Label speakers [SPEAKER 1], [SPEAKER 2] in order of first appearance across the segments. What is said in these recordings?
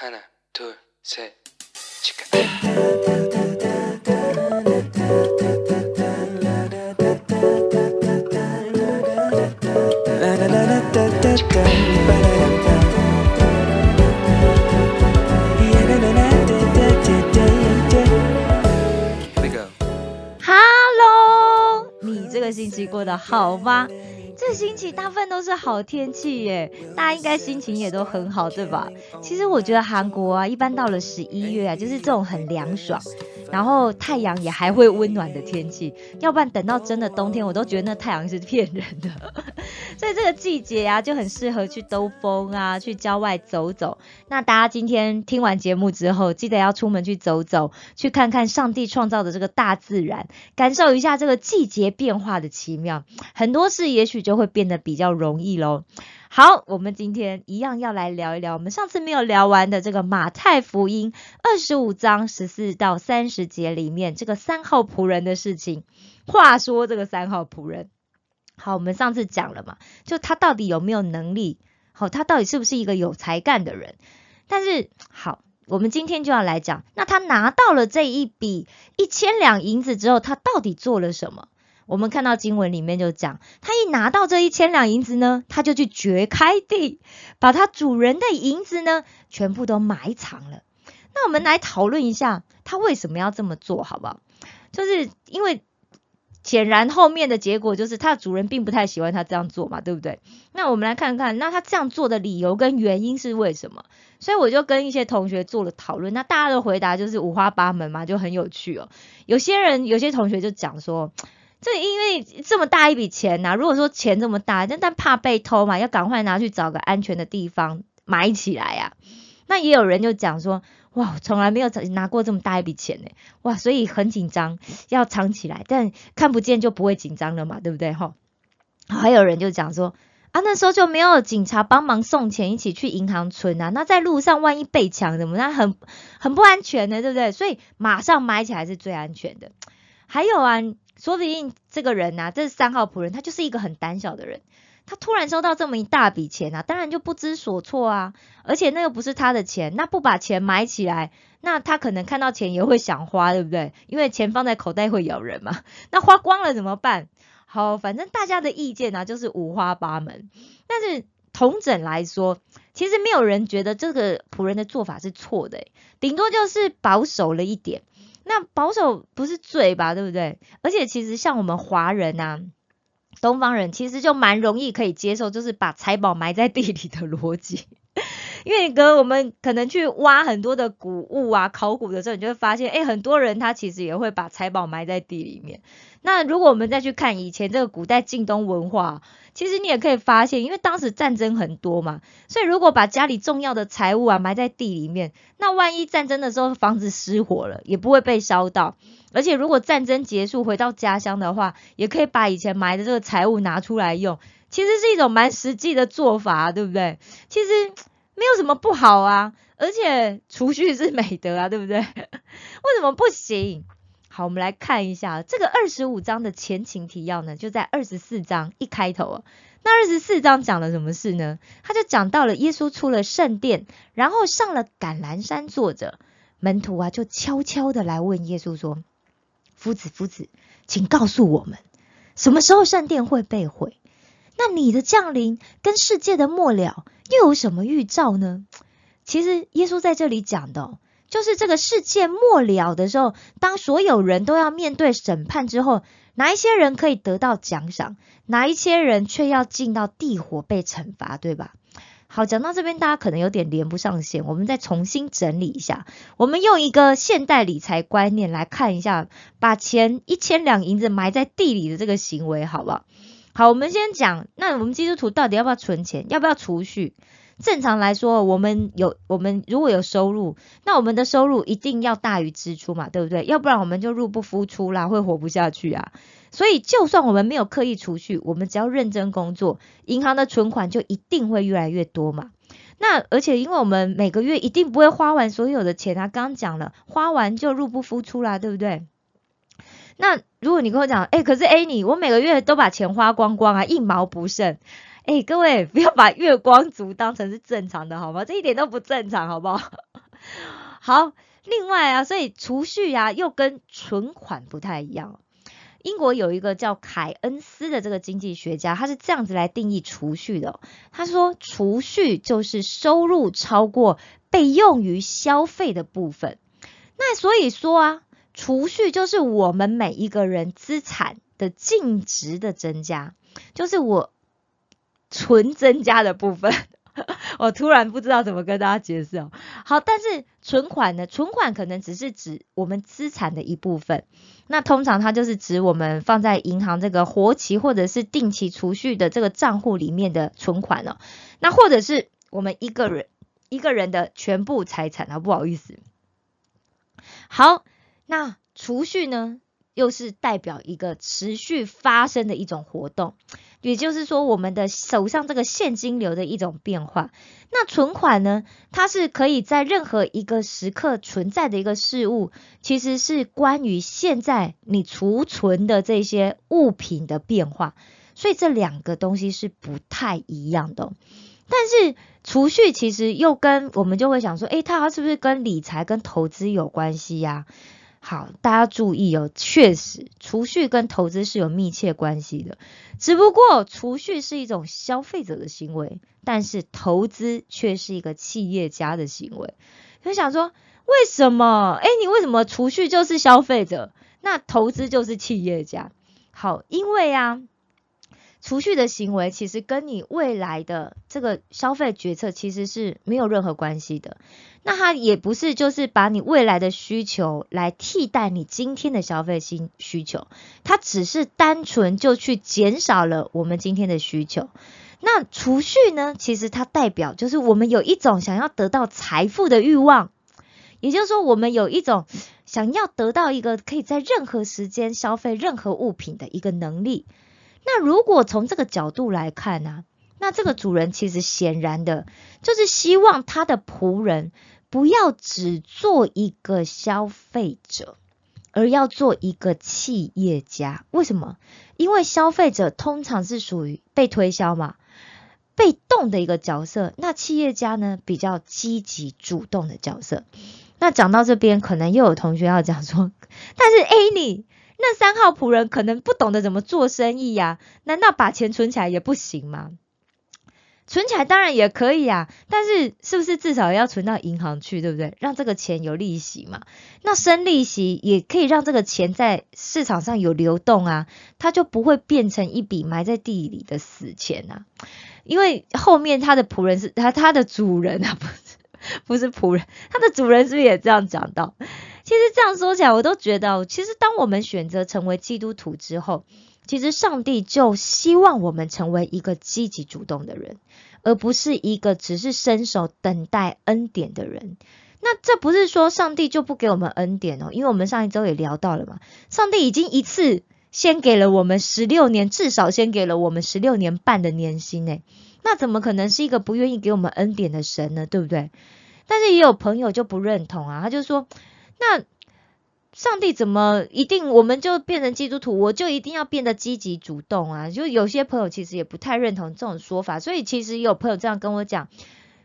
[SPEAKER 1] 하나, 둘, 셋, 치카. Here we go.
[SPEAKER 2] Hello，你这个星期过得好吗？ 这星期大部分都是好天气耶，大家应该心情也都很好，对吧？其实我觉得韩国啊，一般到了十一月啊，就是这种很凉爽，然后太阳也还会温暖的天气。要不然等到真的冬天，我都觉得那太阳是骗人的。所以这个季节啊，就很适合去兜风啊，去郊外走走。那大家今天听完节目之后，记得要出门去走走，去看看上帝创造的这个大自然，感受一下这个季节变化的奇妙。很多事也许就会变得比较容易喽。好，我们今天一样要来聊一聊我们上次没有聊完的这个马太福音二十五章十四到三十节里面这个三号仆人的事情。话说这个三号仆人，好，我们上次讲了嘛，就他到底有没有能力？好，他到底是不是一个有才干的人？但是好，我们今天就要来讲，那他拿到了这一笔一千两银子之后，他到底做了什么？我们看到经文里面就讲，他一拿到这一千两银子呢，他就去掘开地，把他主人的银子呢，全部都埋藏了。那我们来讨论一下，他为什么要这么做，好不好？就是因为显然后面的结果就是他的主人并不太喜欢他这样做嘛，对不对？那我们来看看，那他这样做的理由跟原因是为什么？所以我就跟一些同学做了讨论，那大家的回答就是五花八门嘛，就很有趣哦。有些人，有些同学就讲说，这因为这么大一笔钱呐、如果说钱这么大，但但怕被偷嘛，要赶快拿去找个安全的地方埋起来呀、啊。那也有人就讲说，哇，从来没有拿过这么大一笔钱呢，哇，所以很紧张，要藏起来，但看不见就不会紧张了嘛，对不对哈？还有人就讲说，啊，那时候就没有警察帮忙送钱，一起去银行存啊，那在路上万一被抢怎么，那很很不安全的，对不对？所以马上埋起来是最安全的。还有啊，说不定这个人啊，这三号仆人，他就是一个很胆小的人。他突然收到这么一大笔钱啊，当然就不知所措啊，而且那又不是他的钱，那不把钱埋起来，那他可能看到钱也会想花，对不对？因为钱放在口袋会咬人嘛，那花光了怎么办？好，反正大家的意见啊，就是五花八门。但是同整来说，其实没有人觉得这个仆人的做法是错的，顶多就是保守了一点。那保守不是罪吧，对不对？而且其实像我们华人啊。东方人其实就蛮容易可以接受，就是把财宝埋在地里的逻辑。因为哥，我们可能去挖很多的古物啊，考古的时候，你就会发现，哎，很多人他其实也会把财宝埋在地里面。那如果我们再去看以前这个古代晋东文化，其实你也可以发现，因为当时战争很多嘛，所以如果把家里重要的财物啊埋在地里面，那万一战争的时候房子失火了，也不会被烧到。而且如果战争结束回到家乡的话，也可以把以前埋的这个财物拿出来用，其实是一种蛮实际的做法，对不对？其实没有什么不好啊，而且储蓄是美德啊，对不对？为什么不行？好，我们来看一下这个二十五章的前情提要呢，就在二十四章一开头啊。那二十四章讲了什么事呢？他就讲到了耶稣出了圣殿，然后上了橄榄山坐着，门徒啊就悄悄的来问耶稣说：“夫子，夫子，请告诉我们，什么时候圣殿会被毁？那你的降临跟世界的末了又有什么预兆呢？”其实耶稣在这里讲的、就是这个世界末了的时候，当所有人都要面对审判之后，哪一些人可以得到奖赏，哪一些人却要进到地火被惩罚，对吧？好，讲到这边，大家可能有点连不上线，我们再重新整理一下。我们用一个现代理财观念来看一下，把钱一千两银子埋在地里的这个行为，好不好？好，我们先讲，那我们基督徒到底要不要存钱，要不要储蓄？正常来说，我们有我们如果有收入，那我们的收入一定要大于支出嘛，对不对？要不然我们就入不敷出啦，会活不下去啊。所以，就算我们没有刻意储蓄，我们只要认真工作，银行的存款就一定会越来越多嘛。那而且，因为我们每个月一定不会花完所有的钱啊，刚刚讲了，花完就入不敷出啦，对不对？那如果你跟我讲，哎，可是 A 你我每个月都把钱花光光啊，一毛不剩。哎，各位不要把月光族当成是正常的，好吗？这一点都不正常，好不好？好，另外啊，所以储蓄啊又跟存款不太一样。英国有一个叫凯恩斯的这个经济学家，他是这样子来定义储蓄的。他说，储蓄就是收入超过被用于消费的部分。那所以说啊，储蓄就是我们每一个人资产的净值的增加，就是我存增加的部分。我突然不知道怎么跟大家解释哦。好，但是存款呢？存款可能只是指我们资产的一部分。那通常它就是指我们放在银行这个活期或者是定期储蓄的这个账户里面的存款哦。那或者是我们一个人一个人的全部财产啊。不好意思。好，那储蓄呢？又是代表一个持续发生的一种活动，也就是说，我们的手上这个现金流的一种变化。那存款呢？它是可以在任何一个时刻存在的一个事物，其实是关于现在你储存的这些物品的变化。所以这两个东西是不太一样的。但是储蓄其实又跟我们就会想说，诶，它是不是跟理财跟投资有关系呀？好，大家注意哦，确实储蓄跟投资是有密切关系的，只不过储蓄是一种消费者的行为，但是投资却是一个企业家的行为。就想说，为什么？哎，你为什么储蓄就是消费者，那投资就是企业家？好，因为啊。储蓄的行为其实跟你未来的这个消费决策其实是没有任何关系的。那它也不是就是把你未来的需求来替代你今天的消费新需求，它只是单纯就去减少了我们今天的需求。那储蓄呢，其实它代表就是我们有一种想要得到财富的欲望，也就是说我们有一种想要得到一个可以在任何时间消费任何物品的一个能力。那如果从这个角度来看呢，那这个主人其实显然的就是希望他的仆人不要只做一个消费者，而要做一个企业家。为什么？因为消费者通常是属于被推销嘛，被动的一个角色。那企业家呢，比较积极主动的角色。那讲到这边，可能又有同学要讲说，但是 A 你。那三号仆人可能不懂得怎么做生意呀？难道把钱存起来也不行吗？存起来当然也可以啊，但是是不是至少要存到银行去，对不对？让这个钱有利息嘛？那生利息也可以让这个钱在市场上有流动啊，它就不会变成一笔埋在地里的死钱啊。因为后面他的仆人是他他的主人啊，不是不是仆人，他的主人是不是也这样讲到？这样说起来，我都觉得，其实当我们选择成为基督徒之后，其实上帝就希望我们成为一个积极主动的人，而不是一个只是伸手等待恩典的人。那这不是说上帝就不给我们恩典哦，因为我们上一周也聊到了嘛，上帝已经一次先给了我们十六年，至少先给了我们十六年半的年薪诶，那怎么可能是一个不愿意给我们恩典的神呢？对不对？但是也有朋友就不认同啊，他就说。那上帝怎么一定我们就变成基督徒，我就一定要变得积极主动啊？就有些朋友其实也不太认同这种说法，所以其实有朋友这样跟我讲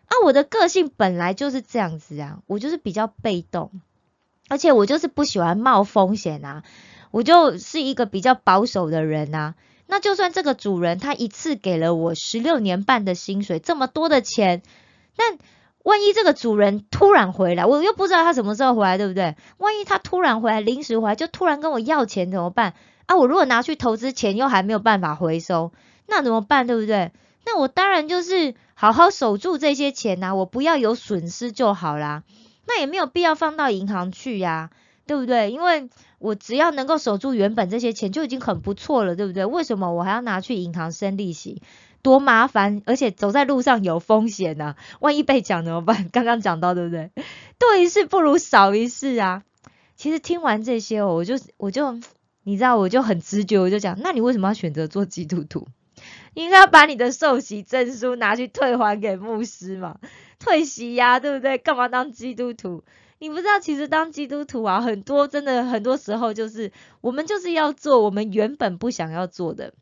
[SPEAKER 2] 啊，我的个性本来就是这样子啊，我就是比较被动，而且我就是不喜欢冒风险啊，我就是一个比较保守的人啊。那就算这个主人他一次给了我十六年半的薪水，这么多的钱，那。万一这个主人突然回来，我又不知道他什么时候回来，对不对？万一他突然回来，临时回来就突然跟我要钱怎么办？啊，我如果拿去投资钱又还没有办法回收，那怎么办？对不对？那我当然就是好好守住这些钱呐，我不要有损失就好啦。那也没有必要放到银行去呀，对不对？因为我只要能够守住原本这些钱就已经很不错了，对不对？为什么我还要拿去银行生利息？多麻烦，而且走在路上有风险呐，万一被抢怎么办？刚刚讲到对不对？多一事不如少一事啊。其实听完这些，我就我就你知道，我就很直觉，我就讲，那你为什么要选择做基督徒？应该要把你的受洗证书拿去退还给牧师嘛，退席呀，对不对？干嘛当基督徒？你不知道，其实当基督徒啊，很多真的很多时候就是我们就是要做我们原本不想要做的。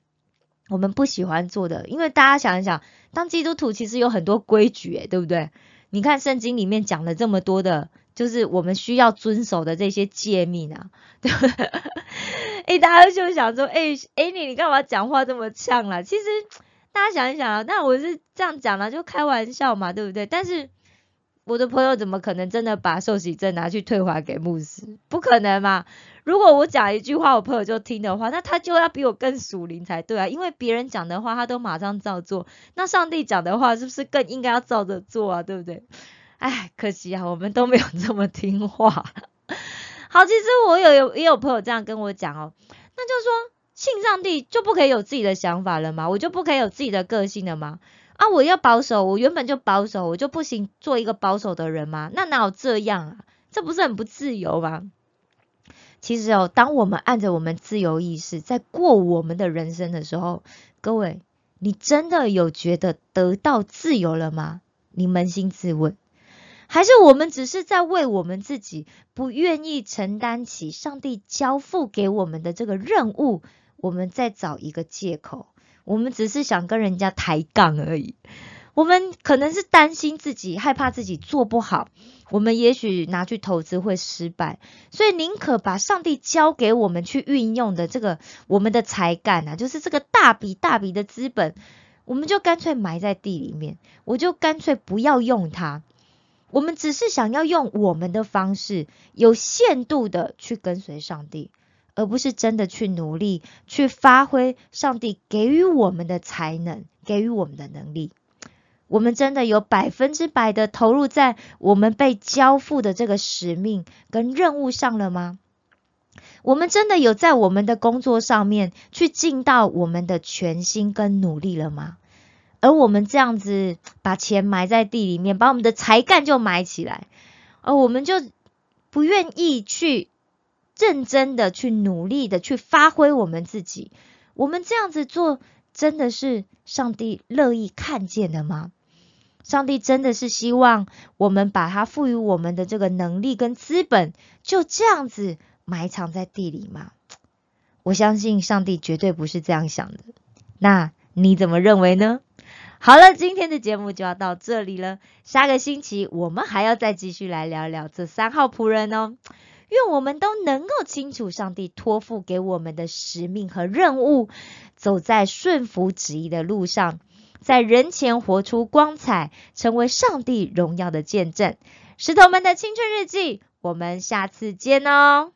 [SPEAKER 2] 我们不喜欢做的，因为大家想一想，当基督徒其实有很多规矩，诶，对不对？你看圣经里面讲了这么多的就是我们需要遵守的这些诫命啊，对不对？哎，大家就想说，哎哎，你你干嘛讲话这么呛啦？其实大家想一想啊，那我是这样讲了，就开玩笑嘛，对不对？但是我的朋友怎么可能真的把受洗证拿去退还给牧师？不可能嘛！如果我讲一句话，我朋友就听的话，那他就要比我更属灵才对啊！因为别人讲的话，他都马上照做，那上帝讲的话，是不是更应该要照着做啊？对不对？哎，可惜啊，我们都没有这么听话。好，其实我有有也有朋友这样跟我讲哦，那就是说信上帝就不可以有自己的想法了吗？我就不可以有自己的个性了吗？啊，我要保守，我原本就保守，我就不行做一个保守的人吗？那哪有这样啊？这不是很不自由吗？其实哦，当我们按着我们自由意识在过我们的人生的时候，各位，你真的有觉得得到自由了吗？你扪心自问，还是我们只是在为我们自己不愿意承担起上帝交付给我们的这个任务，我们在找一个借口？我们只是想跟人家抬杠而已。我们可能是担心自己，害怕自己做不好。我们也许拿去投资会失败，所以宁可把上帝交给我们去运用的这个我们的才干啊，就是这个大笔大笔的资本，我们就干脆埋在地里面，我就干脆不要用它。我们只是想要用我们的方式，有限度的去跟随上帝，而不是真的去努力去发挥上帝给予我们的才能，给予我们的能力。我们真的有百分之百的投入在我们被交付的这个使命跟任务上了吗？我们真的有在我们的工作上面去尽到我们的全心跟努力了吗？而我们这样子把钱埋在地里面，把我们的才干就埋起来，而我们就不愿意去认真的去努力的去发挥我们自己，我们这样子做。真的是上帝乐意看见的吗？上帝真的是希望我们把他赋予我们的这个能力跟资本就这样子埋藏在地里吗？我相信上帝绝对不是这样想的。那你怎么认为呢？好了，今天的节目就要到这里了。下个星期我们还要再继续来聊聊这三号仆人哦。愿我们都能够清楚上帝托付给我们的使命和任务，走在顺服旨意的路上，在人前活出光彩，成为上帝荣耀的见证。石头们的青春日记，我们下次见哦。